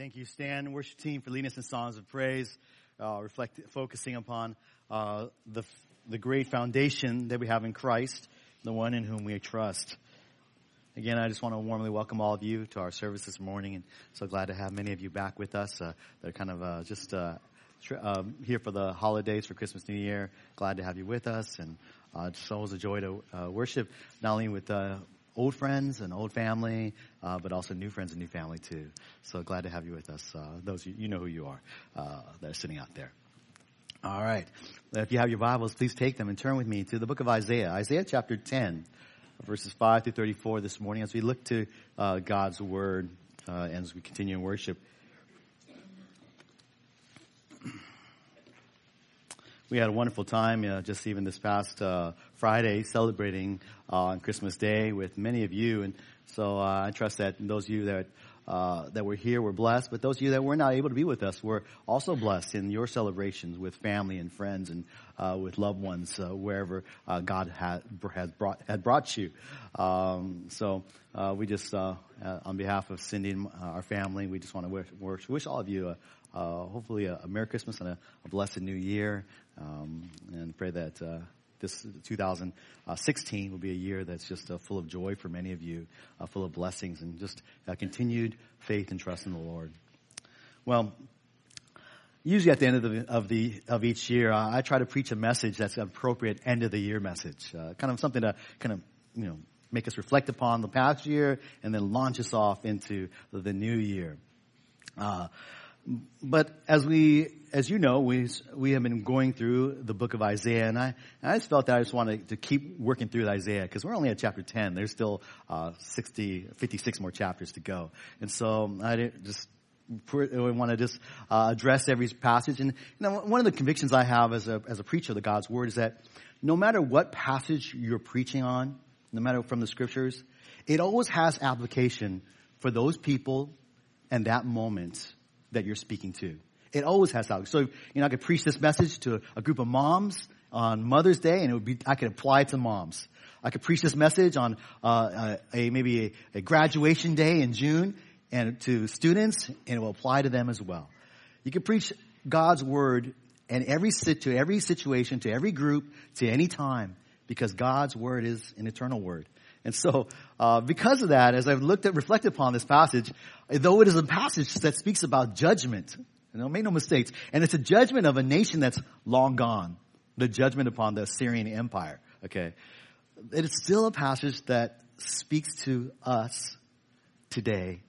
Thank you, Stan, worship team, for leading us in songs of praise, uh, reflect, focusing upon uh, the the great foundation that we have in Christ, the one in whom we trust. Again, I just want to warmly welcome all of you to our service this morning, and so glad to have many of you back with us. Uh, they're kind of uh, just uh, um, here for the holidays for Christmas, New Year. Glad to have you with us, and uh, it's always a joy to uh, worship not only with uh, old friends and old family, uh, but also new friends and new family too. So glad to have you with us. Uh, those you, you know who you are uh, that are sitting out there. All right. If you have your Bibles, please take them and turn with me to the book of Isaiah, Isaiah chapter 10, verses 5 through 34 this morning as we look to uh, God's word uh, and as we continue in worship. We had a wonderful time uh, just even this past uh, Friday celebrating uh, on Christmas Day with many of you, and so uh, I trust that those of you that uh, that were here were blessed, but those of you that were not able to be with us were also blessed in your celebrations with family and friends and uh, with loved ones wherever God had has brought had brought you. Um, so we just, on behalf of Cindy and our family, we just want to wish, wish all of you a, uh, hopefully a, a, Merry Christmas and a, a blessed New Year, um, and pray that uh, this 2016 will be a year that's just uh, full of joy for many of you, uh, full of blessings, and just uh, continued faith and trust in the Lord. Well, usually at the end of the of the of each year, uh, I try to preach a message that's an appropriate end of the year message, kind of something to kind of you know make us reflect upon the past year and then launch us off into the new year. Uh, but as we, as you know, we, we have been going through the book of Isaiah and I, I just felt that I just wanted to keep working through Isaiah because we're only at chapter 10. There's still, uh, 60, 56 more chapters to go. And so I didn't just, we want to just uh, address every passage. And you know, one of the convictions I have as a, as a preacher of the God's Word is that no matter what passage you're preaching on, no matter from the scriptures, it always has application for those people and that moment that you're speaking to. It always has to. So, you know, I could preach this message to a group of moms on Mother's Day and it would be, I could apply it to moms. I could preach this message on, uh, a, maybe a, a graduation day in June and to students and it will apply to them as well. You can preach God's word and every sit to every situation, to every group, to any time, because God's word is an eternal word. And so, uh, because of that, as I've looked at, reflected upon this passage, though it is a passage that speaks about judgment, you know, make no mistakes, and it's a judgment of a nation that's long gone, the judgment upon the Assyrian Empire. Okay, it is still a passage that speaks to us today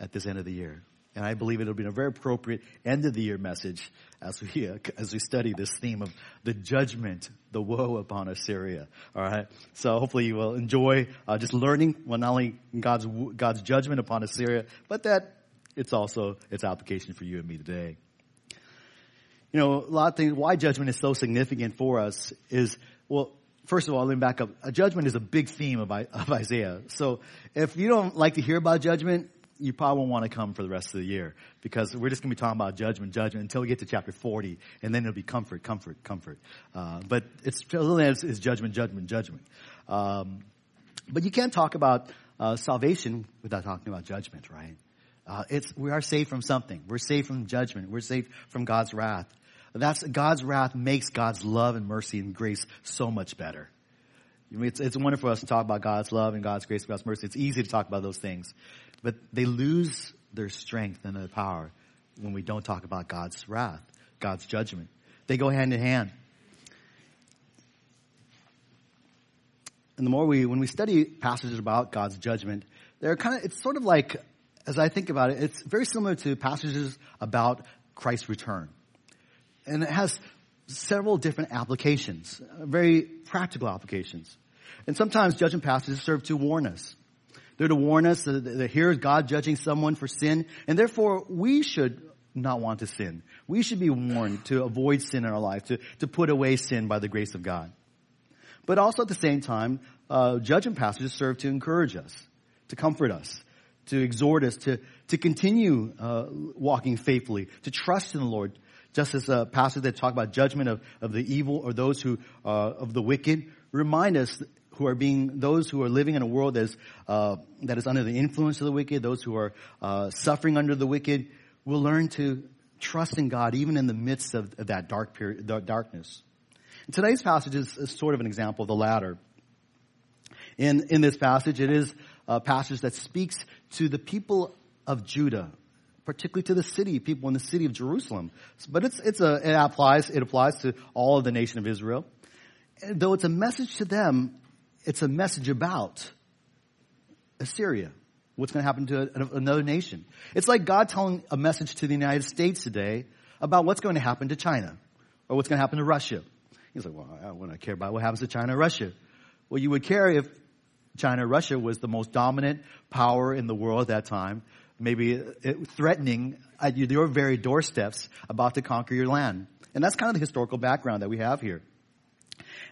at this end of the year. And I believe it'll be a very appropriate end of the year message as we, uh, as we study this theme of the judgment, the woe upon Assyria. All right. So hopefully you will enjoy uh, just learning, well, not only God's, God's judgment upon Assyria, but that it's also its application for you and me today. You know, a lot of things, why judgment is so significant for us is, well, first of all, let me back up. A judgment is a big theme of, of Isaiah. So if you don't like to hear about judgment, you probably won't want to come for the rest of the year because we're just going to be talking about judgment, judgment until we get to chapter 40 and then it'll be comfort, comfort, comfort. Uh, but it's is judgment, judgment, judgment. Um, but you can't talk about uh, salvation without talking about judgment, right? Uh, it's we are saved from something. We're saved from judgment. We're saved from God's wrath. That's God's wrath makes God's love and mercy and grace so much better. It's, it's wonderful for us to talk about God's love and God's grace and God's mercy. It's easy to talk about those things. But they lose their strength and their power when we don't talk about God's wrath, God's judgment. They go hand in hand. And the more we, when we study passages about God's judgment, they're kind of, it's sort of like, as I think about it, it's very similar to passages about Christ's return. And it has several different applications, very practical applications. And sometimes judgment passages serve to warn us. They're to warn us that here is God judging someone for sin, and therefore we should not want to sin. We should be warned to avoid sin in our life, to, to put away sin by the grace of God. But also at the same time, uh, judgment passages serve to encourage us, to comfort us, to exhort us to, to continue uh, walking faithfully, to trust in the Lord. Just as a passage that talk about judgment of, of the evil or those who uh, of the wicked, remind us who are being those who are living in a world that is uh, that is under the influence of the wicked, those who are uh, suffering under the wicked. we'll learn to trust in God even in the midst of, of that dark period, darkness. And today's passage is, is sort of an example of the latter. In, in this passage, it is a passage that speaks to the people of Judah, particularly to the city, people in the city of Jerusalem. But it's, it's a, it applies, it applies to all of the nation of Israel. Though it's a message to them, it's a message about Assyria. What's going to happen to another nation? It's like God telling a message to the United States today about what's going to happen to China or what's going to happen to Russia. He's like, well, I don't care about what happens to China or Russia. Well, you would care if China, or Russia was the most dominant power in the world at that time, maybe threatening at your very doorsteps about to conquer your land. And that's kind of the historical background that we have here.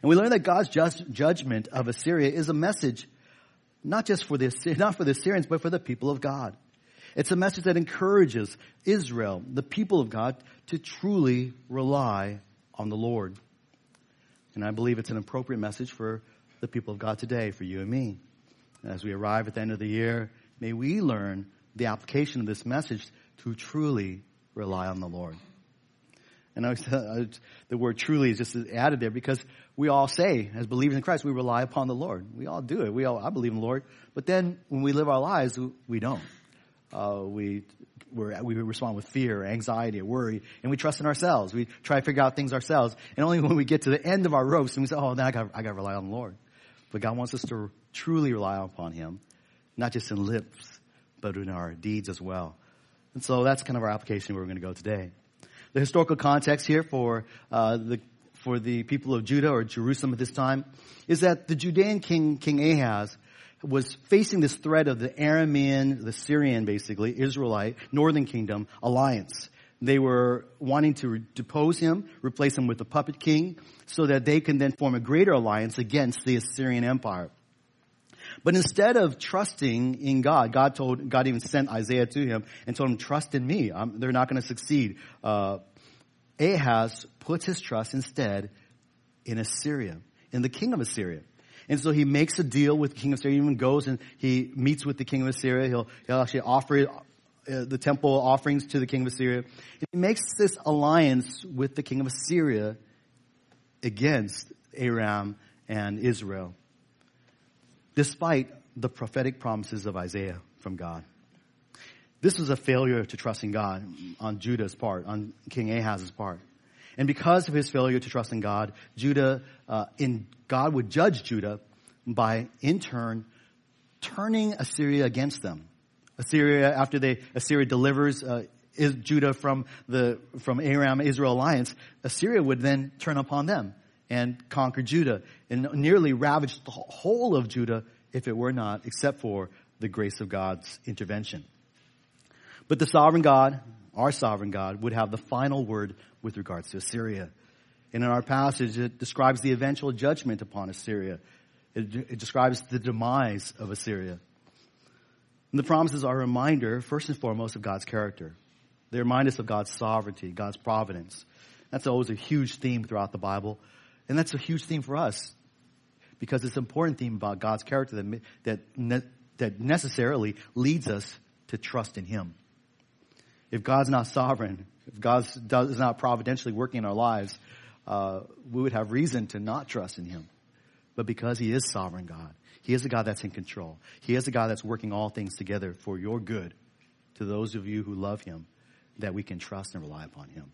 And we learn that God's just judgment of Assyria is a message not just for the, not for the Assyrians, but for the people of God. It's a message that encourages Israel, the people of God, to truly rely on the Lord. And I believe it's an appropriate message for the people of God today, for you and me. As we arrive at the end of the year, may we learn the application of this message to truly rely on the Lord. And I, the word truly is just added there because we all say, as believers in Christ, we rely upon the Lord. We all do it. We all, I believe in the Lord. But then when we live our lives, we don't. Uh, we, we respond with fear, anxiety, or worry, and we trust in ourselves. We try to figure out things ourselves. And only when we get to the end of our ropes and we say, oh, now I got, I got to rely on the Lord. But God wants us to truly rely upon Him, not just in lips, but in our deeds as well. And so that's kind of our application where we're going to go today. The historical context here for uh, the for the people of Judah or Jerusalem at this time is that the Judean king King Ahaz was facing this threat of the Aramean, the Syrian, basically Israelite Northern Kingdom alliance. They were wanting to depose him, replace him with a puppet king, so that they can then form a greater alliance against the Assyrian Empire. But instead of trusting in God, God told, God even sent Isaiah to him and told him, trust in me. I'm, they're not going to succeed. Uh, Ahaz puts his trust instead in Assyria, in the king of Assyria. And so he makes a deal with the king of Assyria, he even goes and he meets with the king of Assyria. He'll, he'll actually offer uh, the temple offerings to the king of Assyria. He makes this alliance with the king of Assyria against Aram and Israel, despite the prophetic promises of Isaiah from God. This was a failure to trust in God on Judah's part, on King Ahaz's part. And because of his failure to trust in God, Judah, uh, in God would judge Judah by, in turn, turning Assyria against them. Assyria, after they, Assyria delivers uh, is Judah from the from Aram Israel alliance, Assyria would then turn upon them and conquer Judah and nearly ravaged the whole of Judah if it were not, except for the grace of God's intervention. But the sovereign God, our sovereign God, would have the final word with regards to Assyria. And in our passage, it describes the eventual judgment upon Assyria. It, it describes the demise of Assyria. And the promises are a reminder, first and foremost, of God's character. They remind us of God's sovereignty, God's providence. That's always a huge theme throughout the Bible. And that's a huge theme for us because it's an important theme about God's character that, that, ne- that necessarily leads us to trust in Him. If God's not sovereign, if God is not providentially working in our lives, uh, we would have reason to not trust in Him. But because He is sovereign God, he is a God that's in control. He is a God that's working all things together for your good to those of you who love Him, that we can trust and rely upon Him.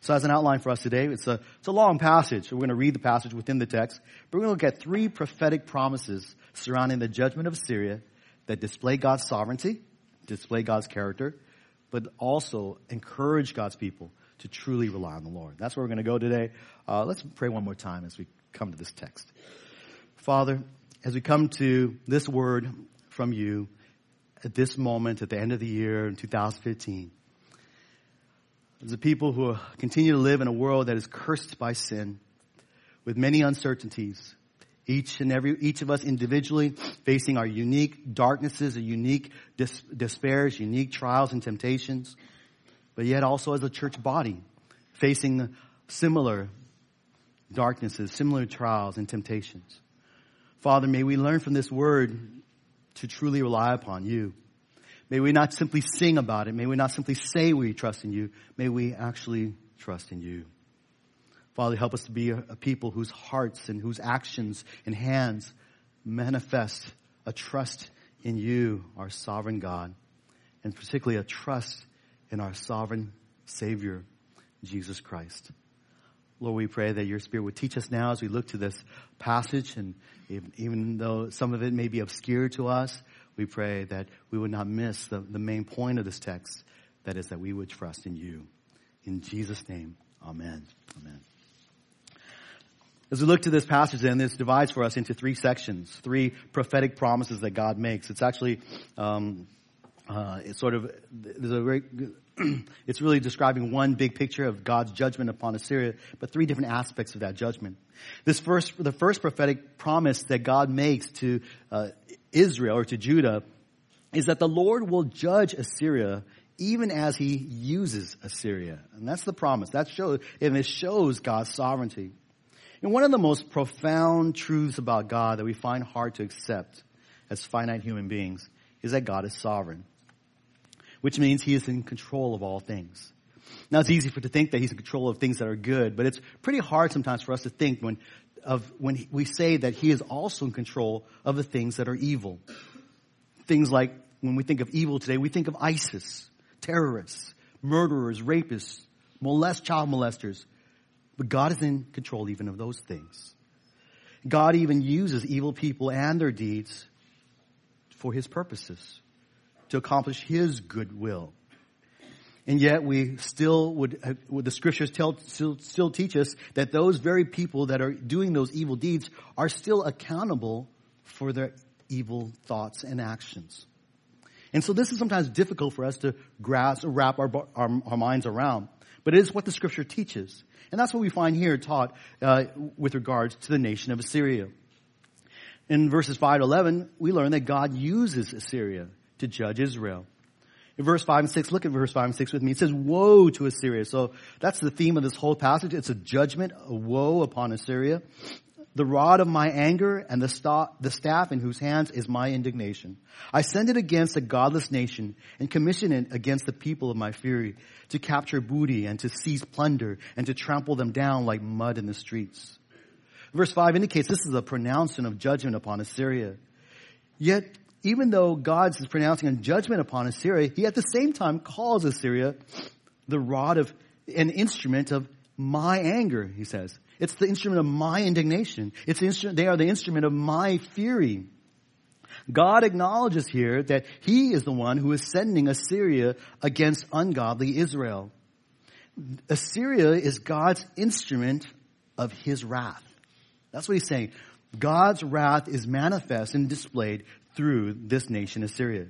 So as an outline for us today, it's a, it's a long passage. We're going to read the passage within the text, but we're going to look at three prophetic promises surrounding the judgment of Syria that display God's sovereignty, display God's character, but also encourage God's people to truly rely on the Lord. That's where we're going to go today. Uh, let's pray one more time as we come to this text. Father, as we come to this word from you at this moment at the end of the year in 2015, as a people who continue to live in a world that is cursed by sin with many uncertainties, each and every, each of us individually facing our unique darknesses, our unique dis- despairs, unique trials and temptations, but yet also as a church body facing similar darknesses, similar trials and temptations. Father, may we learn from this word to truly rely upon you. May we not simply sing about it. May we not simply say we trust in you. May we actually trust in you. Father, help us to be a, a people whose hearts and whose actions and hands manifest a trust in you, our sovereign God, and particularly a trust in our sovereign Savior, Jesus Christ. Lord, we pray that your Spirit would teach us now as we look to this passage, and even though some of it may be obscure to us, we pray that we would not miss the, the main point of this text, that is that we would trust in you. In Jesus' name, amen. Amen. As we look to this passage, then this divides for us into three sections, three prophetic promises that God makes. It's actually, um, uh, it's sort of, there's a very, it's really describing one big picture of God's judgment upon Assyria, but three different aspects of that judgment. This first, the first prophetic promise that God makes to uh, Israel or to Judah is that the Lord will judge Assyria even as he uses Assyria. And that's the promise. That shows, and it shows God's sovereignty. And one of the most profound truths about God that we find hard to accept as finite human beings is that God is sovereign, which means he is in control of all things. Now it's easy for to think that he's in control of things that are good, but it's pretty hard sometimes for us to think when of when we say that he is also in control of the things that are evil. Things like when we think of evil today, we think of ISIS, terrorists, murderers, rapists, molest child molesters, but God is in control even of those things. God even uses evil people and their deeds for his purposes, to accomplish his good will. And yet we still would, would the scriptures tell, still, still teach us that those very people that are doing those evil deeds are still accountable for their evil thoughts and actions. And so this is sometimes difficult for us to grasp or wrap our, our, our minds around. But it is what the scripture teaches. And that's what we find here taught uh, with regards to the nation of Assyria. In verses 5 to 11, we learn that God uses Assyria to judge Israel. In verse 5 and 6, look at verse 5 and 6 with me. It says, woe to Assyria. So that's the theme of this whole passage. It's a judgment, a woe upon Assyria. The rod of my anger and the, sta- the staff in whose hands is my indignation. I send it against a godless nation and commission it against the people of my fury to capture booty and to seize plunder and to trample them down like mud in the streets. Verse 5 indicates this is a pronouncement of judgment upon Assyria. Yet, even though God is pronouncing a judgment upon Assyria, he at the same time calls Assyria the rod of, an instrument of my anger, he says. It's the instrument of my indignation. It's the instrument, they are the instrument of my fury. God acknowledges here that he is the one who is sending Assyria against ungodly Israel. Assyria is God's instrument of his wrath. That's what he's saying. God's wrath is manifest and displayed through this nation Assyria.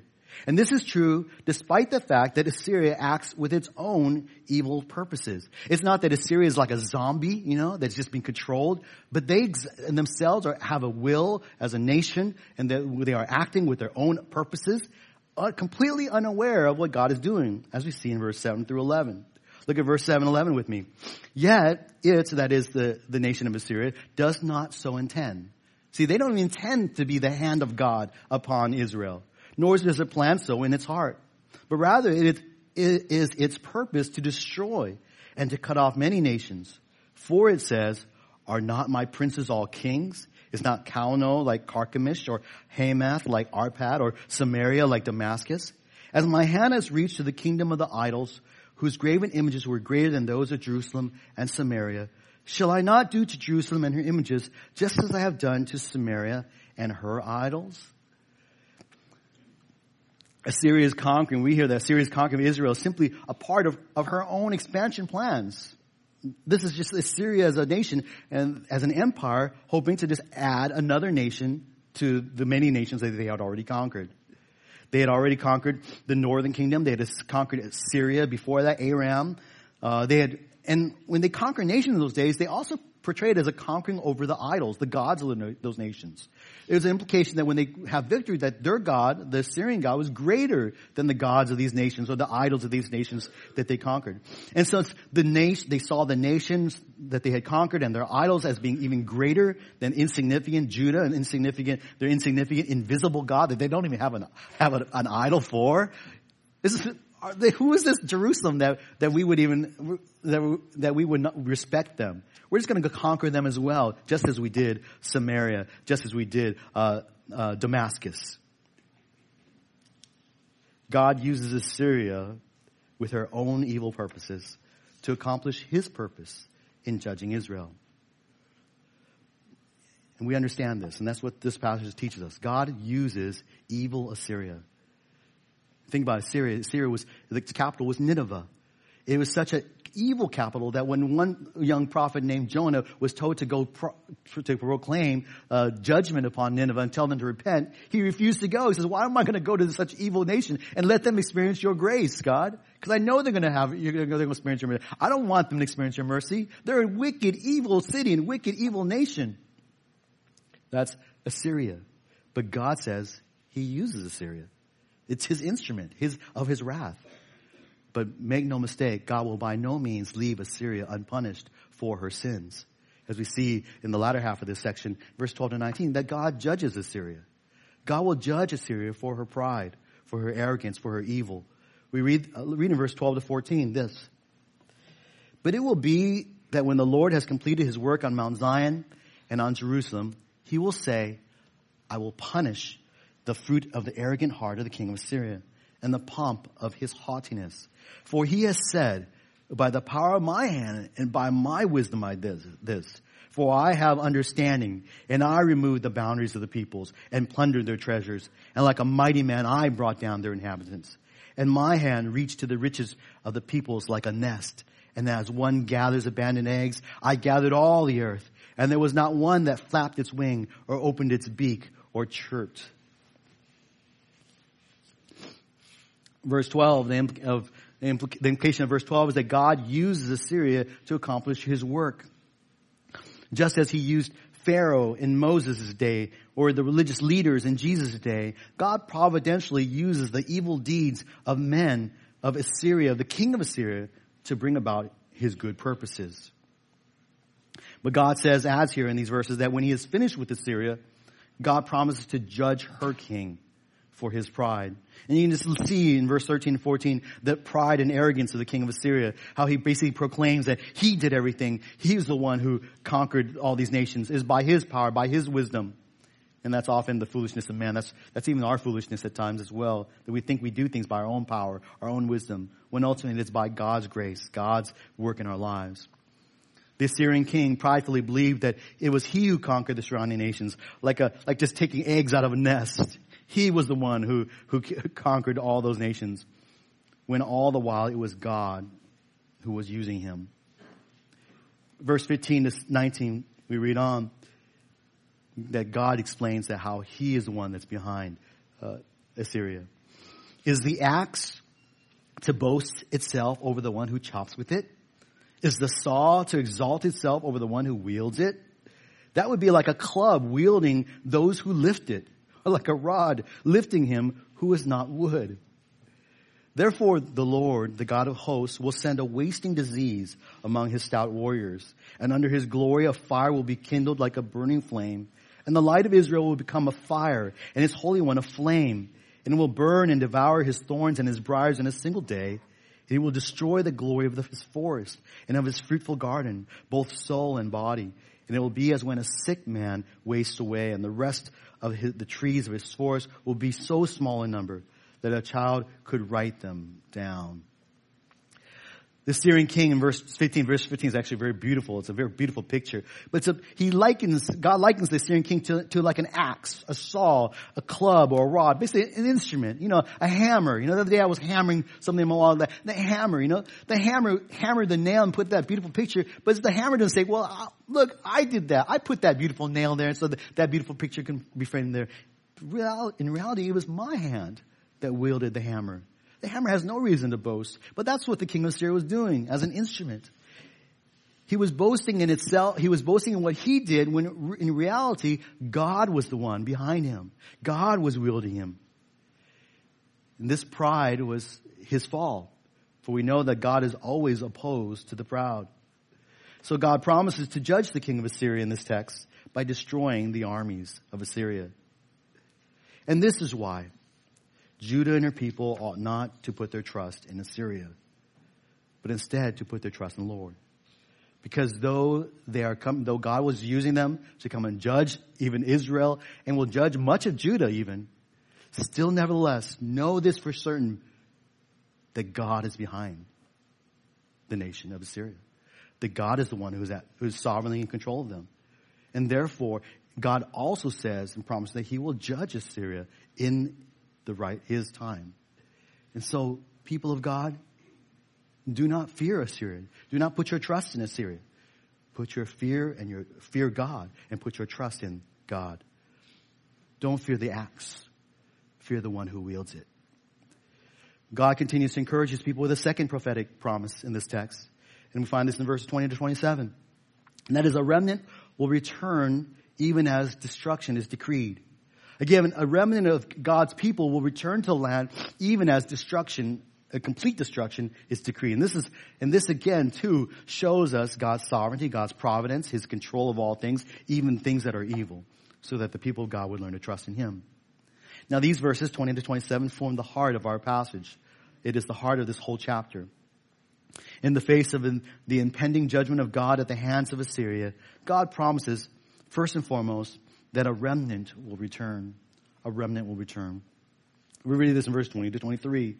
And this is true despite the fact that Assyria acts with its own evil purposes. It's not that Assyria is like a zombie, you know, that's just being controlled, but they themselves are, have a will as a nation and they are acting with their own purposes, uh, completely unaware of what God is doing, as we see in verse 7 through 11. Look at verse 7 11 with me. Yet it, that is the, the nation of Assyria, does not so intend. See, they don't intend to be the hand of God upon Israel nor does it plan so in its heart. But rather it is its purpose to destroy and to cut off many nations. For it says, are not my princes all kings? Is not Calno like Carchemish or Hamath like Arpad or Samaria like Damascus? As my hand has reached to the kingdom of the idols, whose graven images were greater than those of Jerusalem and Samaria, shall I not do to Jerusalem and her images just as I have done to Samaria and her idols? Assyria's conquering, we hear that Assyria's conquering Israel is simply a part of, of her own expansion plans. This is just Assyria as a nation and as an empire hoping to just add another nation to the many nations that they had already conquered. They had already conquered the northern kingdom. They had conquered Syria before that, Aram. Uh, they had, and when they conquered nations in those days, they also portrayed as a conquering over the idols, the gods of those nations. There's an implication that when they have victory, that their God, the Assyrian God, was greater than the gods of these nations or the idols of these nations that they conquered. And so the nation, they saw the nations that they had conquered and their idols as being even greater than insignificant Judah and insignificant, their insignificant invisible God that they don't even have an, have an, an idol for. This is, they, who is this Jerusalem that, that we would even, that, that we would not respect them? We're just going to conquer them as well, just as we did Samaria, just as we did uh, uh, Damascus. God uses Assyria with her own evil purposes to accomplish his purpose in judging Israel. And we understand this, and that's what this passage teaches us. God uses evil Assyria. Think about Assyria. Assyria was, the capital was Nineveh. It was such an evil capital that when one young prophet named Jonah was told to go pro- to proclaim uh, judgment upon Nineveh and tell them to repent, he refused to go. He says, "Why am I going to go to such evil nation and let them experience your grace, God? Because I know they're going to have you're going to experience your mercy. I don't want them to experience your mercy. They're a wicked, evil city and wicked, evil nation." That's Assyria, but God says He uses Assyria. It's His instrument, His of His wrath. But make no mistake, God will by no means leave Assyria unpunished for her sins. As we see in the latter half of this section, verse 12 to 19, that God judges Assyria. God will judge Assyria for her pride, for her arrogance, for her evil. We read, uh, read in verse 12 to 14 this. But it will be that when the Lord has completed his work on Mount Zion and on Jerusalem, he will say, I will punish the fruit of the arrogant heart of the king of Assyria and the pomp of his haughtiness. For he has said, by the power of my hand and by my wisdom I did this. For I have understanding, and I removed the boundaries of the peoples and plundered their treasures. And like a mighty man, I brought down their inhabitants. And my hand reached to the riches of the peoples like a nest. And as one gathers abandoned eggs, I gathered all the earth. And there was not one that flapped its wing or opened its beak or chirped. Verse 12, the, of, the, implication of verse 12 is that God uses Assyria to accomplish his work. Just as he used Pharaoh in Moses' day or the religious leaders in Jesus' day, God providentially uses the evil deeds of men of Assyria, the king of Assyria, to bring about his good purposes. But God says, as here in these verses, that when he is finished with Assyria, God promises to judge her king for his pride. And you can just see in verse 13 and 14 that pride and arrogance of the king of Assyria, how he basically proclaims that he did everything. He's the one who conquered all these nations, is by his power, by his wisdom. And that's often the foolishness of man. That's, that's even our foolishness at times as well, that we think we do things by our own power, our own wisdom, when ultimately it's by God's grace, God's work in our lives. The Assyrian king pridefully believed that it was he who conquered the surrounding nations, like a, like just taking eggs out of a nest. He was the one who, who conquered all those nations when all the while it was God who was using him. Verse 15 to 19, we read on that God explains that how he is the one that's behind uh, Assyria. Is the axe to boast itself over the one who chops with it? Is the saw to exalt itself over the one who wields it? That would be like a club wielding those who lift it like a rod lifting him who is not wood. Therefore, the Lord, the God of hosts, will send a wasting disease among his stout warriors, and under his glory a fire will be kindled like a burning flame, and the light of Israel will become a fire, and his Holy One a flame, and it will burn and devour his thorns and his briars in a single day. He will destroy the glory of his forest and of his fruitful garden, both soul and body. And it will be as when a sick man wastes away, and the rest of his, the trees of his forest will be so small in number that a child could write them down. The Syrian king in verse 15, verse 15 is actually very beautiful. It's a very beautiful picture. But a, he likens, God likens the Syrian king to, to like an axe, a saw, a club, or a rod, basically an instrument, you know, a hammer. You know, the other day I was hammering something in my wall, the, the hammer, you know, the hammer hammered the nail and put that beautiful picture, but the hammer doesn't say, well, uh, look, I did that. I put that beautiful nail there so that, that beautiful picture can be framed there. Well, in reality, it was my hand that wielded the hammer. The hammer has no reason to boast, but that's what the king of Assyria was doing as an instrument. He was boasting in itself, he was boasting in what he did when in reality, God was the one behind him. God was wielding him. And this pride was his fall. For we know that God is always opposed to the proud. So God promises to judge the king of Assyria in this text by destroying the armies of Assyria. And this is why Judah and her people ought not to put their trust in Assyria, but instead to put their trust in the Lord. Because though they are come, though God was using them to come and judge even Israel and will judge much of Judah even, still nevertheless know this for certain that God is behind the nation of Assyria. That God is the one who's at, who's sovereignly in control of them. And therefore, God also says and promises that he will judge Assyria in the right, his time. And so, people of God, do not fear Assyria. Do not put your trust in Assyria. Put your fear and your fear God and put your trust in God. Don't fear the axe. Fear the one who wields it. God continues to encourage his people with a second prophetic promise in this text. And we find this in verses 20 to 27. And that is a remnant will return even as destruction is decreed. Again, a remnant of God's people will return to land even as destruction a complete destruction is decreed. And this is, and this again too shows us God's sovereignty, God's providence, His control of all things, even things that are evil, so that the people of God would learn to trust in Him. Now these verses 20 to 27 form the heart of our passage. It is the heart of this whole chapter. In the face of the impending judgment of God at the hands of Assyria, God promises, first and foremost, that a remnant will return. A remnant will return. We read this in verse 20 to 23.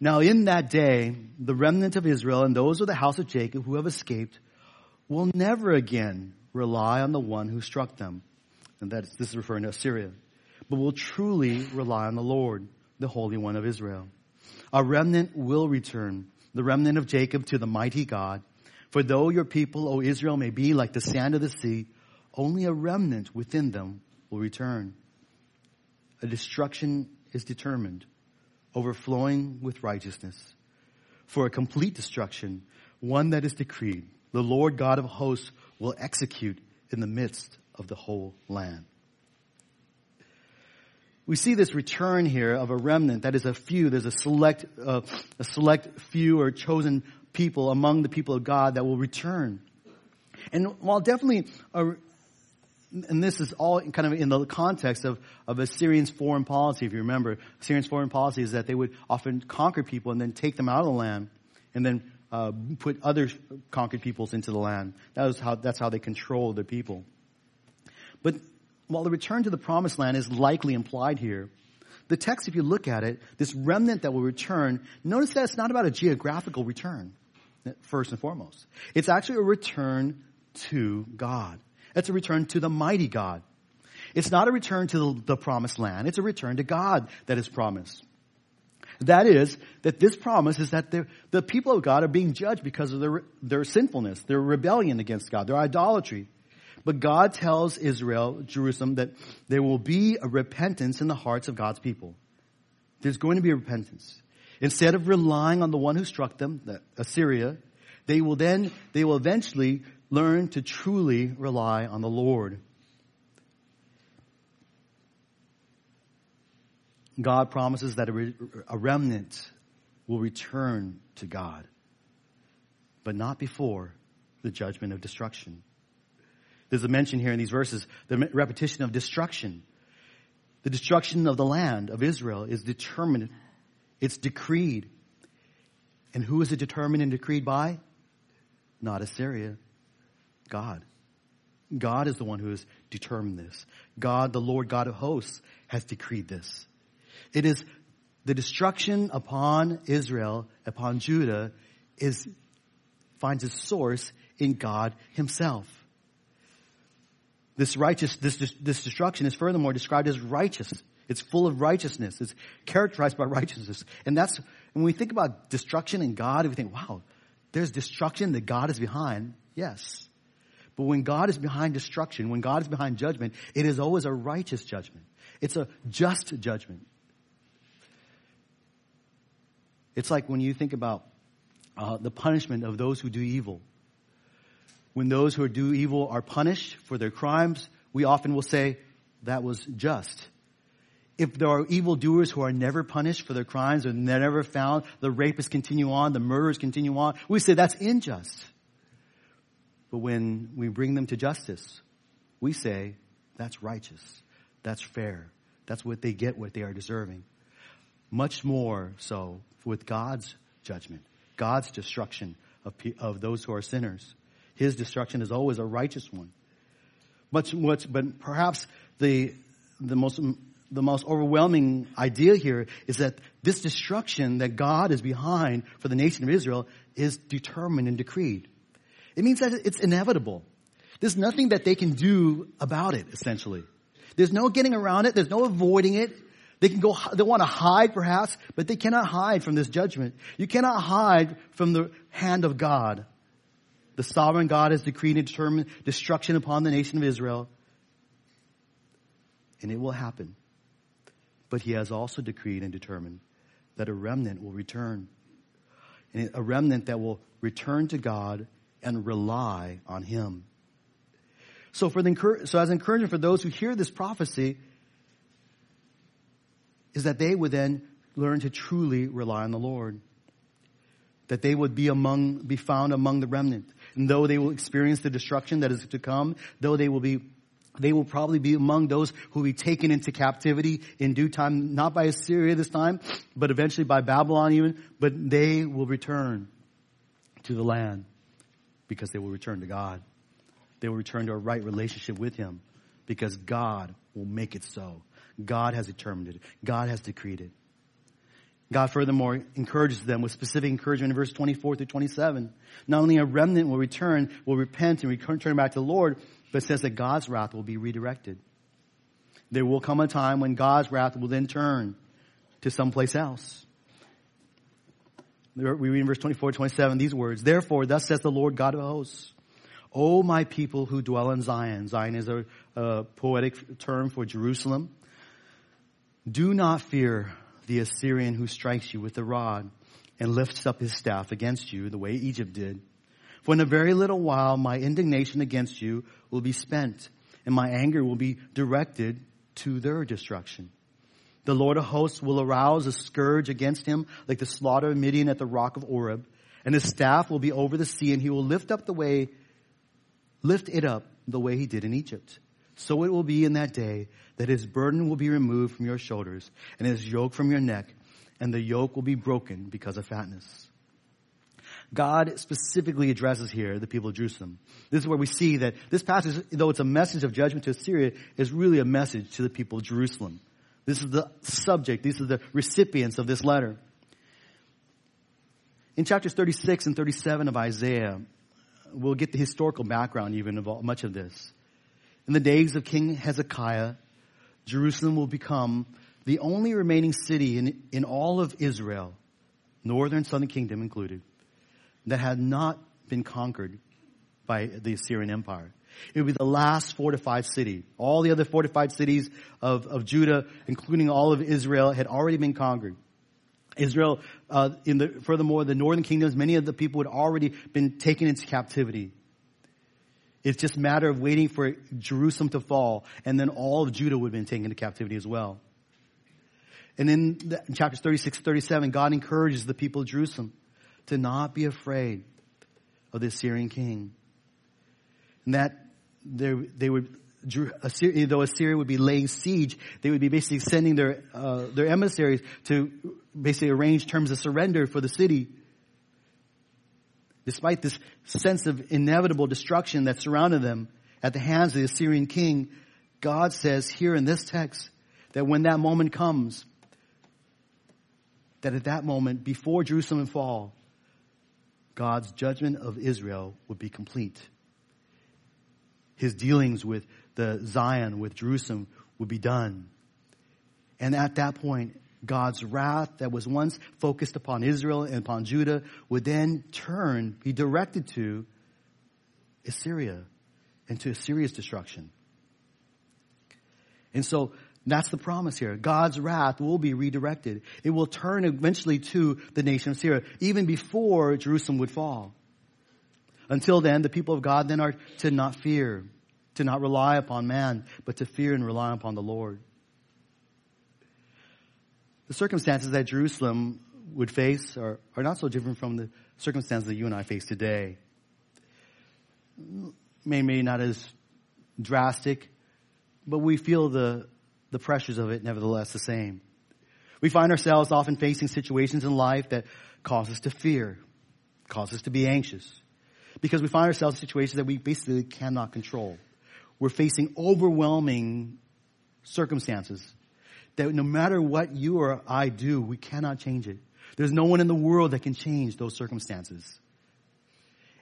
Now in that day, the remnant of Israel and those of the house of Jacob who have escaped will never again rely on the one who struck them. And that is, this is referring to Assyria. But will truly rely on the Lord, the Holy One of Israel. A remnant will return, the remnant of Jacob to the mighty God. For though your people, O Israel, may be like the sand of the sea, only a remnant within them will return. A destruction is determined overflowing with righteousness. For a complete destruction, one that is decreed, the Lord God of hosts will execute in the midst of the whole land. We see this return here of a remnant that is a few. There's a select, uh, a select few or chosen people among the people of God that will return. And while definitely a, and this is all kind of in the context of, of Assyrian's foreign policy, if you remember. Assyrian's foreign policy is that they would often conquer people and then take them out of the land and then uh, put other conquered peoples into the land. That was how, that's how they controlled their people. But while the return to the promised land is likely implied here, the text, if you look at it, this remnant that will return, notice that it's not about a geographical return, first and foremost. It's actually a return to God. It's a return to the mighty God. It's not a return to the, the promised land. It's a return to God that is promised. That is, that this promise is that the people of God are being judged because of their, their sinfulness, their rebellion against God, their idolatry. But God tells Israel, Jerusalem, that there will be a repentance in the hearts of God's people. There's going to be a repentance. Instead of relying on the one who struck them, Assyria, they will then, they will eventually learn to truly rely on the Lord. God promises that a, remnant will return to God, but not before the judgment of destruction. There's a mention here in these verses, the repetition of destruction. The destruction of the land of Israel is determined, it's decreed. And who is it determined and decreed by? Not Assyria, God. God is the one who has determined this. God, the Lord God of hosts, has decreed this. It is the destruction upon Israel, upon Judah, is, finds its source in God himself. This righteous, this, this destruction is furthermore described as righteous. It's full of righteousness. It's characterized by righteousness. And that's, when we think about destruction in God, we think, wow, there's destruction that God is behind. Yes. But when God is behind destruction, when God is behind judgment, it is always a righteous judgment. It's a just judgment. It's like when you think about uh, the punishment of those who do evil. When those who do evil are punished for their crimes, we often will say, that was just. If there are evildoers who are never punished for their crimes or never found, the rapists continue on, the murderers continue on, we say that's unjust. But when we bring them to justice, we say that's righteous. That's fair. That's what they get, what they are deserving. Much more so with God's judgment, God's destruction of, of those who are sinners. His destruction is always a righteous one. Much, much, but perhaps the, the most, the most overwhelming idea here is that this destruction that God is behind for the nation of Israel is determined and decreed. It means that it's inevitable. There's nothing that they can do about it, essentially. There's no getting around it. There's no avoiding it. They can go, they want to hide perhaps, but they cannot hide from this judgment. You cannot hide from the hand of God. The sovereign God has decreed and determined destruction upon the nation of Israel. And it will happen. But he has also decreed and determined that a remnant will return. And a remnant that will return to God and rely on him. So for the, so as encouragement for those who hear this prophecy, is that they would then learn to truly rely on the Lord. That they would be among, be found among the remnant. And though they will experience the destruction that is to come, though they will be they will probably be among those who will be taken into captivity in due time, not by Assyria this time, but eventually by Babylon even, but they will return to the land because they will return to God. They will return to a right relationship with Him because God will make it so. God has determined it. God has decreed it. God furthermore encourages them with specific encouragement in verse 24 through 27. Not only a remnant will return, will repent and return back to the Lord, but says that God's wrath will be redirected. There will come a time when God's wrath will then turn to someplace else. We read in verse 24, 27 these words, Therefore, thus says the Lord God of hosts, O my people who dwell in Zion. Zion is a, a poetic term for Jerusalem. Do not fear the Assyrian who strikes you with the rod and lifts up his staff against you the way Egypt did. For in a very little while my indignation against you will be spent and my anger will be directed to their destruction. The Lord of hosts will arouse a scourge against him like the slaughter of Midian at the rock of Oreb and his staff will be over the sea and he will lift up the way, lift it up the way he did in Egypt. So it will be in that day that his burden will be removed from your shoulders and his yoke from your neck, and the yoke will be broken because of fatness. God specifically addresses here the people of Jerusalem. This is where we see that this passage, though it's a message of judgment to Assyria, is really a message to the people of Jerusalem. This is the subject, these are the recipients of this letter. In chapters 36 and 37 of Isaiah, we'll get the historical background even of all, much of this. In the days of King Hezekiah, Jerusalem will become the only remaining city in, in all of Israel, northern southern kingdom included, that had not been conquered by the Assyrian Empire. It would be the last fortified city. All the other fortified cities of, of Judah, including all of Israel, had already been conquered. Israel, uh, in the, furthermore, the northern kingdoms, many of the people had already been taken into captivity. It's just a matter of waiting for Jerusalem to fall, and then all of Judah would have been taken into captivity as well. And in, the, in chapters 36, 37, God encourages the people of Jerusalem to not be afraid of the Assyrian king. And that they, they would, Assyria, though Assyria would be laying siege, they would be basically sending their, uh, their emissaries to basically arrange terms of surrender for the city despite this sense of inevitable destruction that surrounded them at the hands of the Assyrian king, God says here in this text that when that moment comes, that at that moment, before Jerusalem fall, God's judgment of Israel would be complete. His dealings with the Zion, with Jerusalem, would be done. And at that point, God's wrath that was once focused upon Israel and upon Judah would then turn, be directed to Assyria and to Assyria's destruction. And so that's the promise here. God's wrath will be redirected. It will turn eventually to the nation of Syria, even before Jerusalem would fall. Until then, the people of God then are to not fear, to not rely upon man, but to fear and rely upon the Lord. The circumstances that Jerusalem would face are, are not so different from the circumstances that you and I face today. May, may not as drastic, but we feel the, the pressures of it nevertheless the same. We find ourselves often facing situations in life that cause us to fear, cause us to be anxious, because we find ourselves in situations that we basically cannot control. We're facing overwhelming circumstances that no matter what you or I do, we cannot change it. There's no one in the world that can change those circumstances.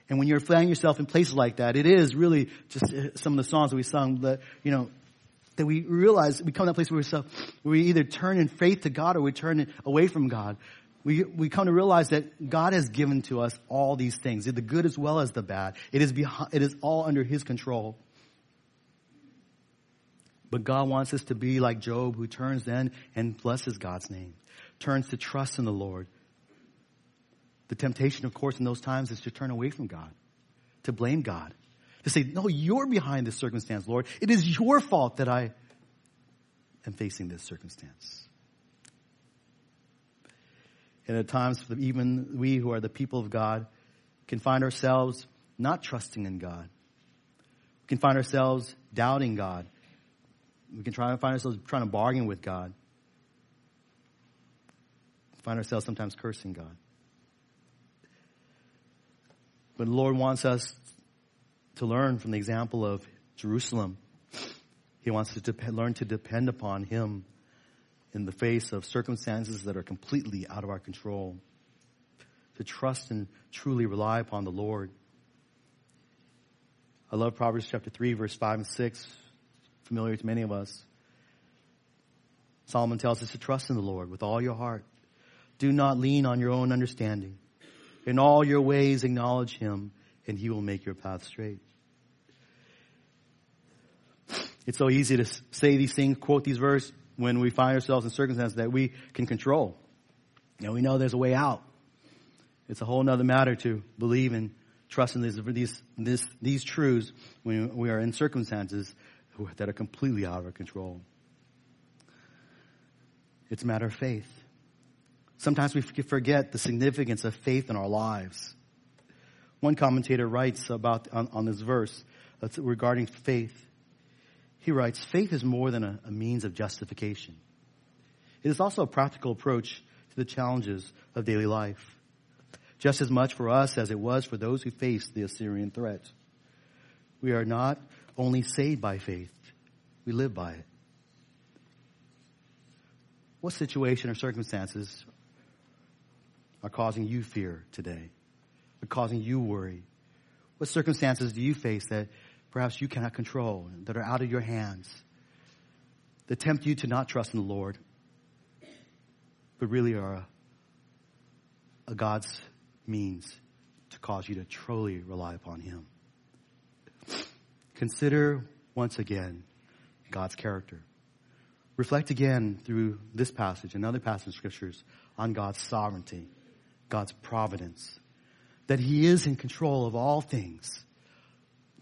And when you're finding yourself in places like that, it is really just uh, some of the songs that we sung that, you know, that we realize we come to that place where, we where we either turn in faith to God or we turn away from God. We, we come to realize that God has given to us all these things, the good as well as the bad. It is behind, it is all under His control. But God wants us to be like Job, who turns then and blesses God's name, turns to trust in the Lord. The temptation, of course, in those times is to turn away from God, to blame God, to say, no, you're behind this circumstance, Lord. It is your fault that I am facing this circumstance. And at times, even we who are the people of God can find ourselves not trusting in God. We can find ourselves doubting God. We can try to find ourselves trying to bargain with God. We find ourselves sometimes cursing God. But the Lord wants us to learn from the example of Jerusalem. He wants us to learn to depend upon Him in the face of circumstances that are completely out of our control. To trust and truly rely upon the Lord. I love Proverbs chapter 3, verse 5 and 6, familiar to many of us. Solomon tells us to trust in the Lord with all your heart. Do not lean on your own understanding. In all your ways acknowledge him and he will make your path straight. It's so easy to say these things, quote these verses when we find ourselves in circumstances that we can control. And we know there's a way out. It's a whole nother matter to believe and trust in these, these, this, these truths when we are in circumstances that are completely out of our control. It's a matter of faith. Sometimes we forget the significance of faith in our lives. One commentator writes about on, on this verse regarding faith. He writes, faith is more than a, a means of justification. It is also a practical approach to the challenges of daily life. Just as much for us as it was for those who faced the Assyrian threat. We are not only saved by faith, we live by it. What situation or circumstances are causing you fear today? Are causing you worry? What circumstances do you face that perhaps you cannot control, that are out of your hands, that tempt you to not trust in the Lord, but really are a, a God's means to cause you to truly rely upon Him? Consider once again God's character. Reflect again through this passage and other passages of scriptures on God's sovereignty, God's providence, that He is in control of all things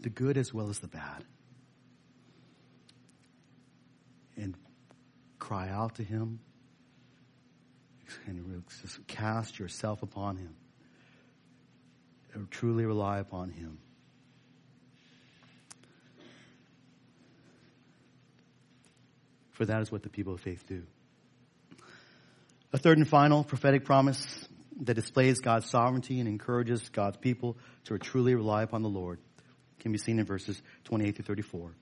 the good as well as the bad. And cry out to Him and just cast yourself upon Him. And truly rely upon Him. For that is what the people of faith do. A third and final prophetic promise that displays God's sovereignty and encourages God's people to truly rely upon the Lord can be seen in verses 28 through 34.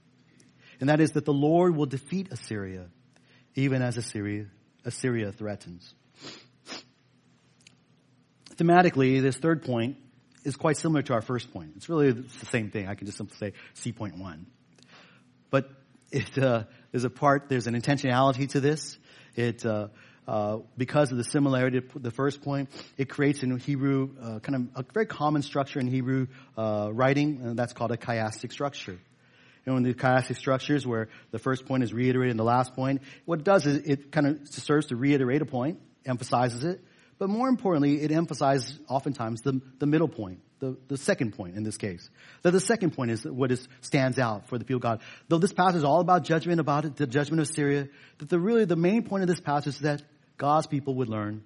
And that is that the Lord will defeat Assyria, even as Assyria, Assyria threatens. Thematically, this third point is quite similar to our first point. It's really the same thing. I can just simply say C point one. But it uh, is a part, there's an intentionality to this. It, uh, uh, because of the similarity to the first point, it creates in Hebrew uh, kind of a very common structure in Hebrew uh, writing, and that's called a chiastic structure. And when the chiastic structures, where the first point is reiterated in the last point, what it does is it kind of serves to reiterate a point, emphasizes it, but more importantly, it emphasizes oftentimes the, the middle point, the, the second point in this case. That the second point is what is, stands out for the people of God. Though this passage is all about judgment, about the judgment of Assyria, that the really the main point of this passage is that God's people would learn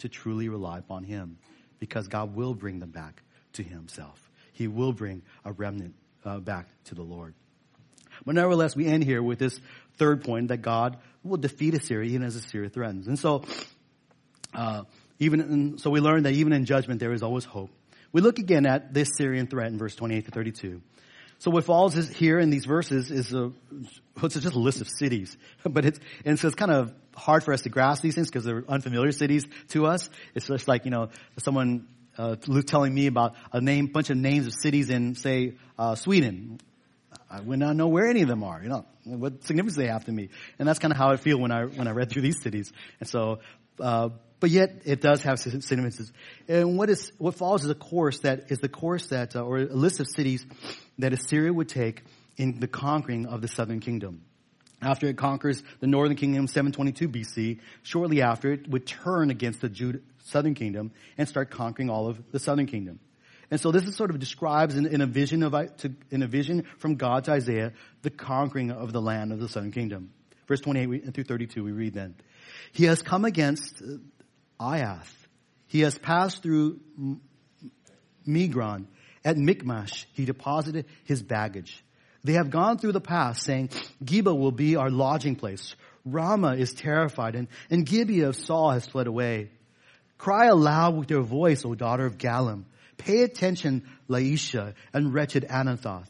to truly rely upon Him because God will bring them back to Himself. He will bring a remnant uh, back to the Lord. But nevertheless, we end here with this third point that God will defeat Assyria even as Assyria threatens. And so, uh, even in, so we learn that even in judgment there is always hope. We look again at this Assyrian threat in verse 28 to 32. So what falls is here in these verses is a, it's just a list of cities, but it's, and so it's kind of hard for us to grasp these things because they're unfamiliar cities to us. It's just like, you know, someone, uh, telling me about a name, bunch of names of cities in, say, uh, Sweden. I would not know where any of them are. You know, what significance they have to me. And that's kind of how I feel when I when I read through these cities. And so, uh, but yet it does have significance. And what is what follows is a course that is the course that, uh, or a list of cities that Assyria would take in the conquering of the southern kingdom. After it conquers the northern kingdom 722 BC, shortly after it would turn against the Judah, southern kingdom and start conquering all of the southern kingdom. And so this is sort of describes in, in a vision of, to, in a vision from God to Isaiah, the conquering of the land of the southern kingdom. Verse 28 through 32, we read then. He has come against uh, Aiath. He has passed through Migron. At Michmash, he deposited his baggage. They have gone through the pass saying, Geba will be our lodging place. Ramah is terrified and, and Gibeah of Saul has fled away. Cry aloud with your voice, O daughter of Gallim. Pay attention, Laishah and wretched Anathoth.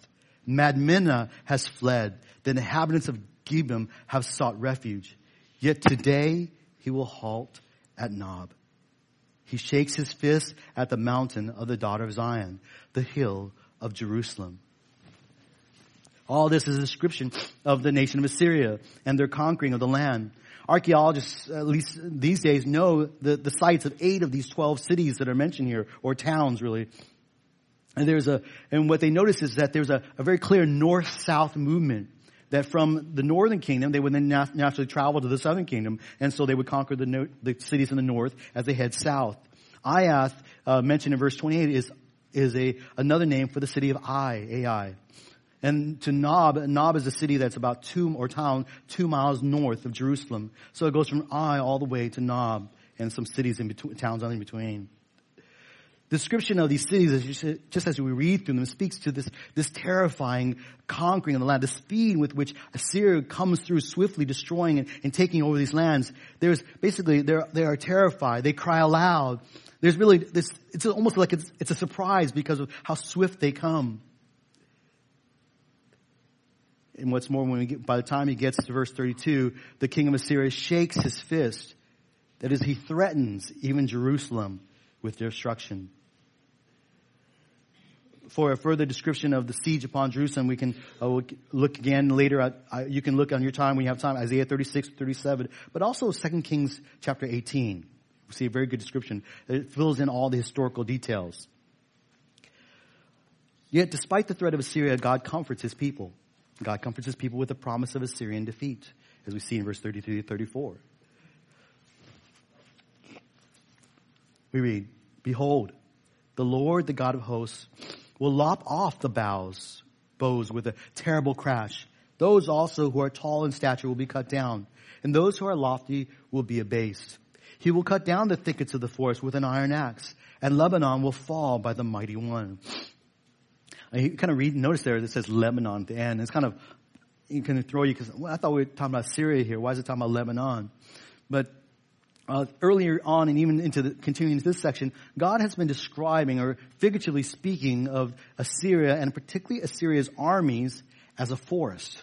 Madmenah has fled. The inhabitants of Gebim have sought refuge. Yet today he will halt at Nob. He shakes his fist at the mountain of the daughter of Zion, the hill of Jerusalem. All this is a description of the nation of Assyria and their conquering of the land. Archaeologists, at least these days, know the, the sites of eight of these 12 cities that are mentioned here, or towns really. And there's a, and what they notice is that there's a, a very clear north-south movement that from the northern kingdom, they would then naturally travel to the southern kingdom, and so they would conquer the, the cities in the north as they head south. Aiath, uh, mentioned in verse 28, is, is a, another name for the city of Ai, Ai. And to Nob, Nob is a city that's about two, or town, two miles north of Jerusalem. So it goes from Ai all the way to Nob and some cities in between, towns in between. Description of these cities, as just as we read through them, speaks to this, this terrifying conquering of the land, the speed with which Assyria comes through swiftly destroying and, and taking over these lands. There's basically, they're, they are terrified. They cry aloud. There's really this, it's almost like it's, it's a surprise because of how swift they come. And what's more, when we get, by the time he gets to verse 32, the king of Assyria shakes his fist. That is, he threatens even Jerusalem with destruction. For a further description of the siege upon Jerusalem, we can uh, look again later. At, uh, you can look on your time when you have time, Isaiah 36, 37, but also 2 Kings chapter 18. We see a very good description. It fills in all the historical details. Yet, despite the threat of Assyria, God comforts his people. God comforts his people with the promise of Assyrian defeat, as we see in verse 33 to 34. We read, Behold, the Lord, the God of hosts, will lop off the boughs, bows with a terrible crash. Those also who are tall in stature will be cut down, and those who are lofty will be abased. He will cut down the thickets of the forest with an iron axe, and Lebanon will fall by the mighty one. You kind of read, notice there that says Lebanon at the end. It's kind of, you can throw you because well, I thought we were talking about Assyria here. Why is it talking about Lebanon? But uh, earlier on and even into the, continuing into this section, God has been describing or figuratively speaking of Assyria and particularly Assyria's armies as a forest,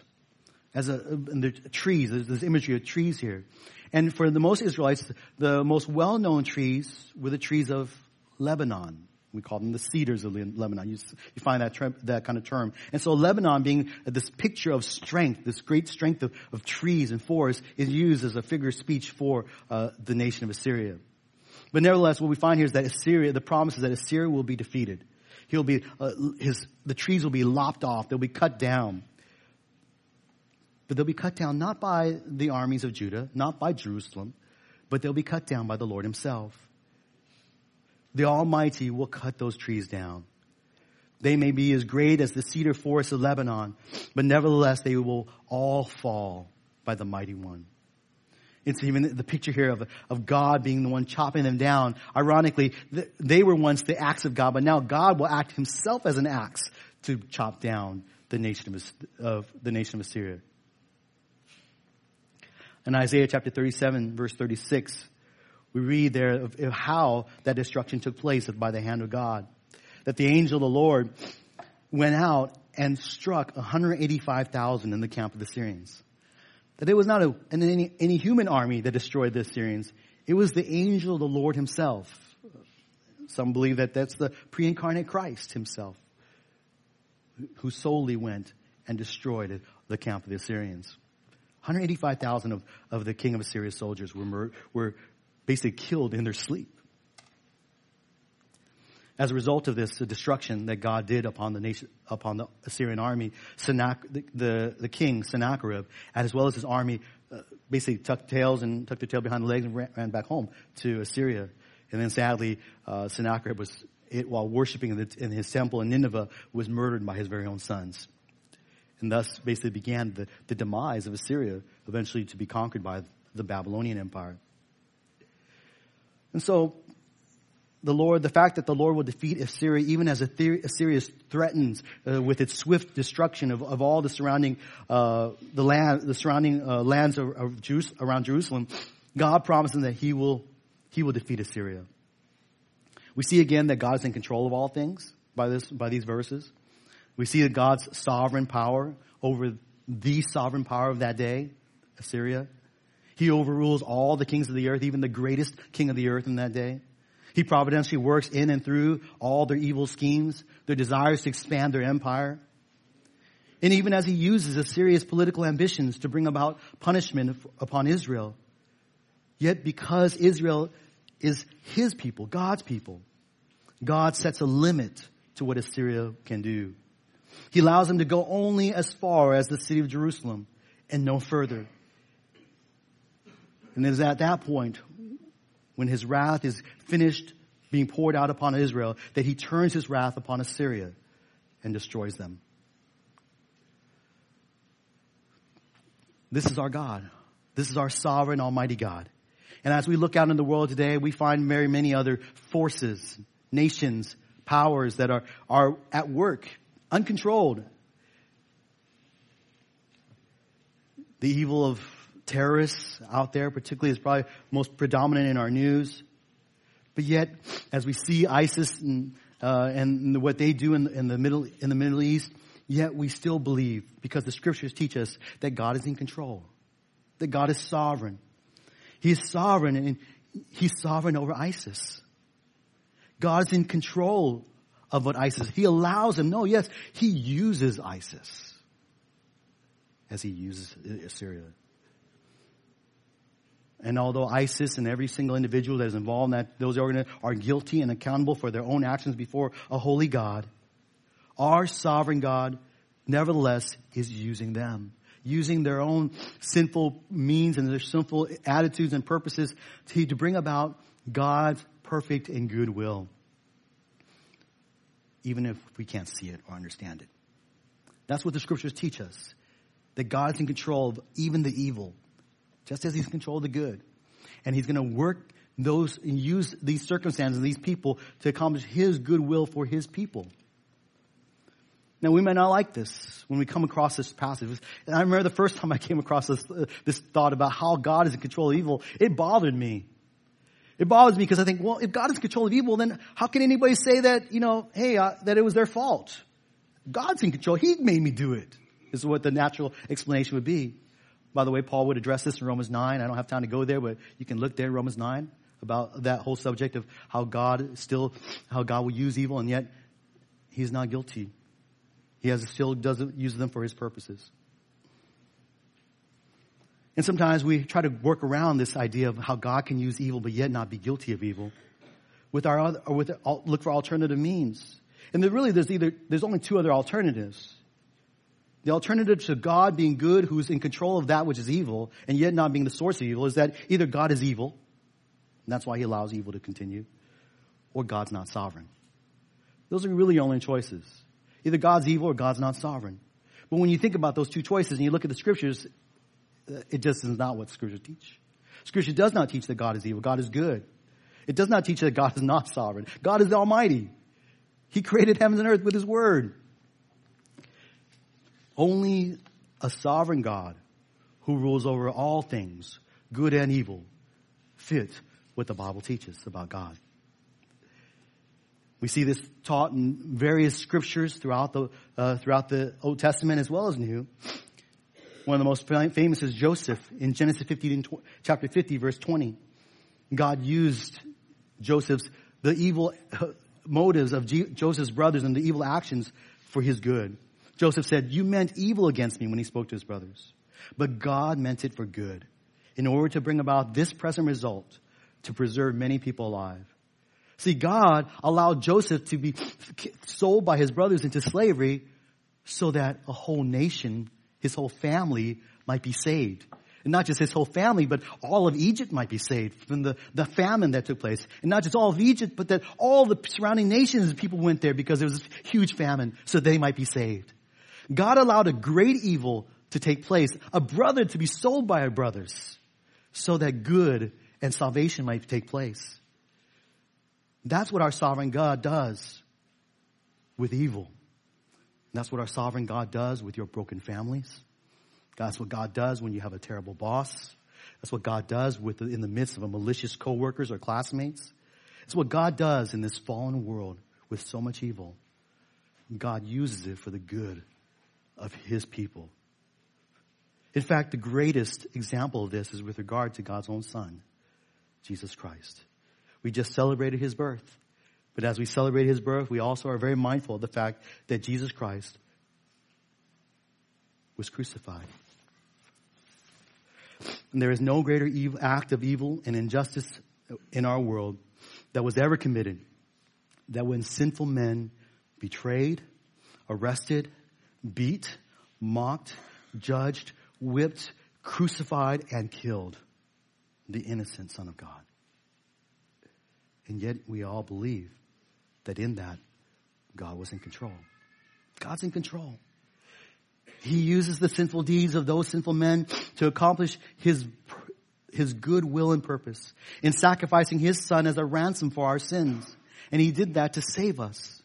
as a, the trees. There's this imagery of trees here. And for the most Israelites, the most well-known trees were the trees of Lebanon. We call them the cedars of Lebanon. You, you find that, term, that kind of term. And so Lebanon being this picture of strength, this great strength of, of trees and forests is used as a figure of speech for uh, the nation of Assyria. But nevertheless, what we find here is that Assyria, the promise is that Assyria will be defeated. He'll be, uh, his, the trees will be lopped off. They'll be cut down. But they'll be cut down not by the armies of Judah, not by Jerusalem, but they'll be cut down by the Lord himself. The Almighty will cut those trees down. They may be as great as the cedar forest of Lebanon, but nevertheless they will all fall by the mighty one. It's even the picture here of, of God being the one chopping them down. Ironically, they were once the axe of God, but now God will act himself as an axe to chop down the nation of, of the nation of Assyria. In Isaiah chapter 37 verse 36, we read there of how that destruction took place by the hand of God. That the angel of the Lord went out and struck 185,000 in the camp of the Assyrians. That it was not a, any, any human army that destroyed the Assyrians. It was the angel of the Lord himself. Some believe that that's the pre-incarnate Christ himself who solely went and destroyed the camp of the Assyrians. 185,000 of, of the king of Assyria's soldiers were, mur- were basically killed in their sleep. As a result of this the destruction that God did upon the nation, upon the Assyrian army, the, the, the, king Sennacherib, as well as his army, uh, basically tucked tails and tucked their tail behind the legs and ran, ran back home to Assyria. And then sadly, uh, Sennacherib was, it, while worshiping in, the, in his temple in Nineveh, was murdered by his very own sons. And thus basically began the, the demise of Assyria, eventually to be conquered by the Babylonian Empire. And so, the Lord, the fact that the Lord will defeat Assyria, even as Assyria threatens uh, with its swift destruction of, of all the surrounding, uh, the land, the surrounding uh, lands of, of Jews, around Jerusalem, God promises that He will, He will defeat Assyria. We see again that God is in control of all things by this, by these verses. We see that God's sovereign power over the sovereign power of that day, Assyria. He overrules all the kings of the earth, even the greatest king of the earth in that day. He providentially works in and through all their evil schemes, their desires to expand their empire. And even as he uses Assyria's political ambitions to bring about punishment upon Israel, yet because Israel is his people, God's people, God sets a limit to what Assyria can do. He allows them to go only as far as the city of Jerusalem and no further. And it is at that point, when his wrath is finished being poured out upon Israel, that he turns his wrath upon Assyria and destroys them. This is our God. This is our sovereign, almighty God. And as we look out in the world today, we find very many other forces, nations, powers that are, are at work, uncontrolled. The evil of terrorists out there, particularly, is probably most predominant in our news. But yet, as we see ISIS and, uh, and what they do in, in, the Middle in the Middle East, yet we still believe because the scriptures teach us that God is in control, that God is sovereign. He is sovereign, and He's sovereign over ISIS. God is in control of what ISIS. He allows him. No, yes, He uses ISIS as He uses Assyria. And although ISIS and every single individual that is involved in that, those are guilty and accountable for their own actions before a holy God, our sovereign God nevertheless is using them. Using their own sinful means and their sinful attitudes and purposes to, to bring about God's perfect and good will. Even if we can't see it or understand it. That's what the scriptures teach us. That God is in control of even the evil just as he's controlled the good. And he's going to work those and use these circumstances, these people to accomplish his goodwill for his people. Now we may not like this when we come across this passage. And I remember the first time I came across this, uh, this thought about how God is in control of evil, it bothered me. It bothers me because I think, well, if God is in control of evil, then how can anybody say that, you know, hey, uh, that it was their fault? God's in control. He made me do it. Is what the natural explanation would be. By the way, Paul would address this in Romans 9. I don't have time to go there, but you can look there, Romans 9, about that whole subject of how God still, how God will use evil and yet he's not guilty. He has still doesn't use them for his purposes. And sometimes we try to work around this idea of how God can use evil but yet not be guilty of evil with our other, or with look for alternative means. And really there's either there's only two other alternatives. The alternative to God being good, who's in control of that which is evil, and yet not being the source of evil, is that either God is evil, and that's why he allows evil to continue, or God's not sovereign. Those are really your only choices. Either God's evil or God's not sovereign. But when you think about those two choices and you look at the scriptures, uh, it just is not what scripture teach. Scripture does not teach that God is evil. God is good. It does not teach that God is not sovereign. God is Almighty. He created heavens and earth with His Word. Only a sovereign God who rules over all things, good and evil, fit what the Bible teaches about God. We see this taught in various scriptures throughout the uh, throughout the Old Testament as well as New. One of the most famous is Joseph in Genesis 50, chapter 50, verse 20. God used Joseph's the evil uh, motives of Joseph's brothers and the evil actions for his good. Joseph said, "You meant evil against me" when he spoke to his brothers, but God meant it for good, in order to bring about this present result, to preserve many people alive. See, God allowed Joseph to be sold by his brothers into slavery so that a whole nation, his whole family might be saved. And not just his whole family, but all of Egypt might be saved from the, the famine that took place. And not just all of Egypt, but that all the surrounding nations and people went there because there was a huge famine so they might be saved. God allowed a great evil to take place, a brother to be sold by our brothers so that good and salvation might take place. That's what our sovereign God does with evil. That's what our sovereign God does with your broken families. That's what God does when you have a terrible boss. That's what God does with the, in the midst of a malicious coworkers or classmates. It's what God does in this fallen world with so much evil. God uses it for the good of His people. In fact, the greatest example of this is with regard to God's own Son, Jesus Christ. We just celebrated his birth. But as we celebrate his birth, we also are very mindful of the fact that Jesus Christ was crucified. And there is no greater evil, act of evil and injustice in our world that was ever committed that when sinful men betrayed, arrested, beat, mocked, judged, whipped, crucified, and killed the innocent Son of God. And yet we all believe that in that, God was in control. God's in control. He uses the sinful deeds of those sinful men to accomplish his, his good will and purpose in sacrificing his son as a ransom for our sins. And he did that to save us.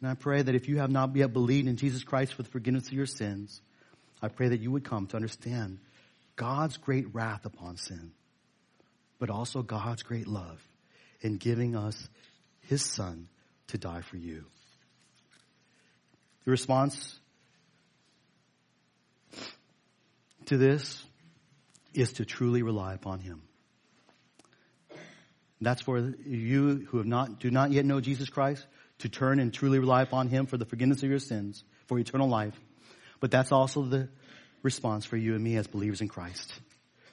And I pray that if you have not yet believed in Jesus Christ for the forgiveness of your sins, I pray that you would come to understand God's great wrath upon sin, but also God's great love in giving us his son to die for you. The response to this is to truly rely upon him. That's for you who have not, do not yet know Jesus Christ to turn and truly rely upon him for the forgiveness of your sins, for eternal life. But that's also the response for you and me as believers in Christ.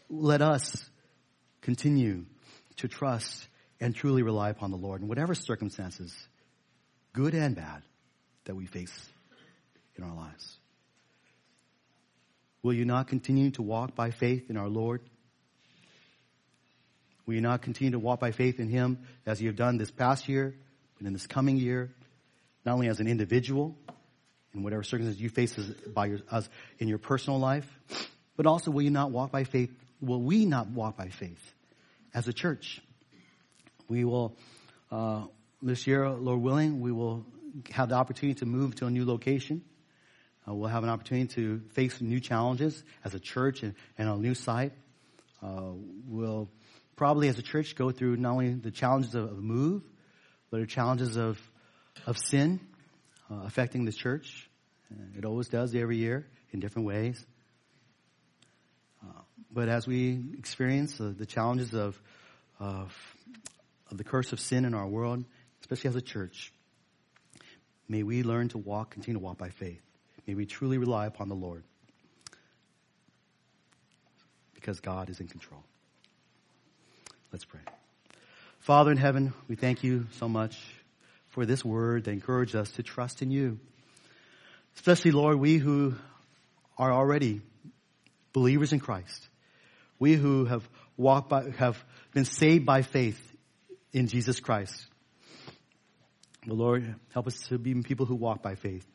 Let us continue to trust and truly rely upon the Lord in whatever circumstances, good and bad, that we face in our lives. Will you not continue to walk by faith in our Lord? Will you not continue to walk by faith in Him as you have done this past year, but in this coming year, not only as an individual, in whatever circumstances you face as, by your, as in your personal life, but also will you not walk by faith? Will we not walk by faith as a church? We will, uh, this year, Lord willing, we will have the opportunity to move to a new location. Uh, we'll have an opportunity to face new challenges as a church and, and a new site. Uh, we'll probably, as a church, go through not only the challenges of, of move, but the challenges of of sin uh, affecting the church. It always does every year in different ways. Uh, but as we experience the challenges of, of of the curse of sin in our world, especially as a church, may we learn to walk, continue to walk by faith. May we truly rely upon the Lord because God is in control. Let's pray. Father in heaven, we thank you so much for this word that encourages us to trust in you. Especially, Lord, we who are already believers in Christ. We who have walked by, have been saved by faith in Jesus Christ. But Lord, help us to be people who walk by faith.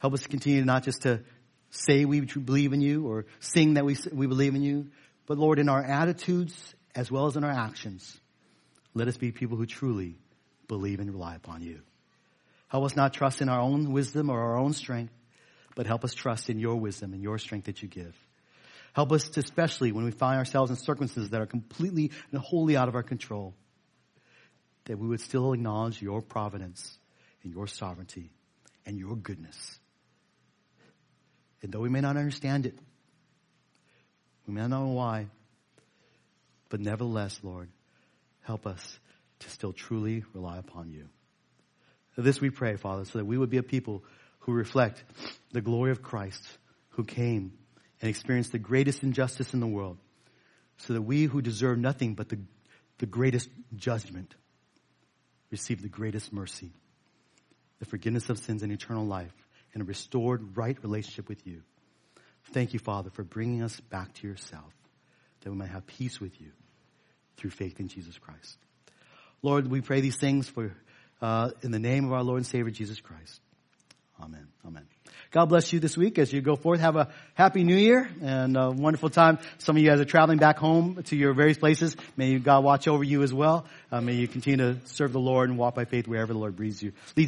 Help us to continue not just to say we believe in you or sing that we, we believe in you, but Lord, in our attitudes as well as in our actions, let us be people who truly believe and rely upon you. Help us not trust in our own wisdom or our own strength, but help us trust in your wisdom and your strength that you give. Help us to, especially when we find ourselves in circumstances that are completely and wholly out of our control, that we would still acknowledge your providence and your sovereignty and your goodness. And though we may not understand it, we may not know why, but nevertheless, Lord, help us to still truly rely upon you. This we pray, Father, so that we would be a people who reflect the glory of Christ, who came and experienced the greatest injustice in the world, so that we who deserve nothing but the, the greatest judgment receive the greatest mercy, the forgiveness of sins and eternal life, and a restored right relationship with you. Thank you, Father, for bringing us back to yourself, that we might have peace with you through faith in Jesus Christ. Lord, we pray these things for uh, in the name of our Lord and Savior Jesus Christ. Amen. Amen. God bless you this week as you go forth. Have a happy new year and a wonderful time. Some of you guys are traveling back home to your various places. May God watch over you as well. Uh, may you continue to serve the Lord and walk by faith wherever the Lord breathes you. Leads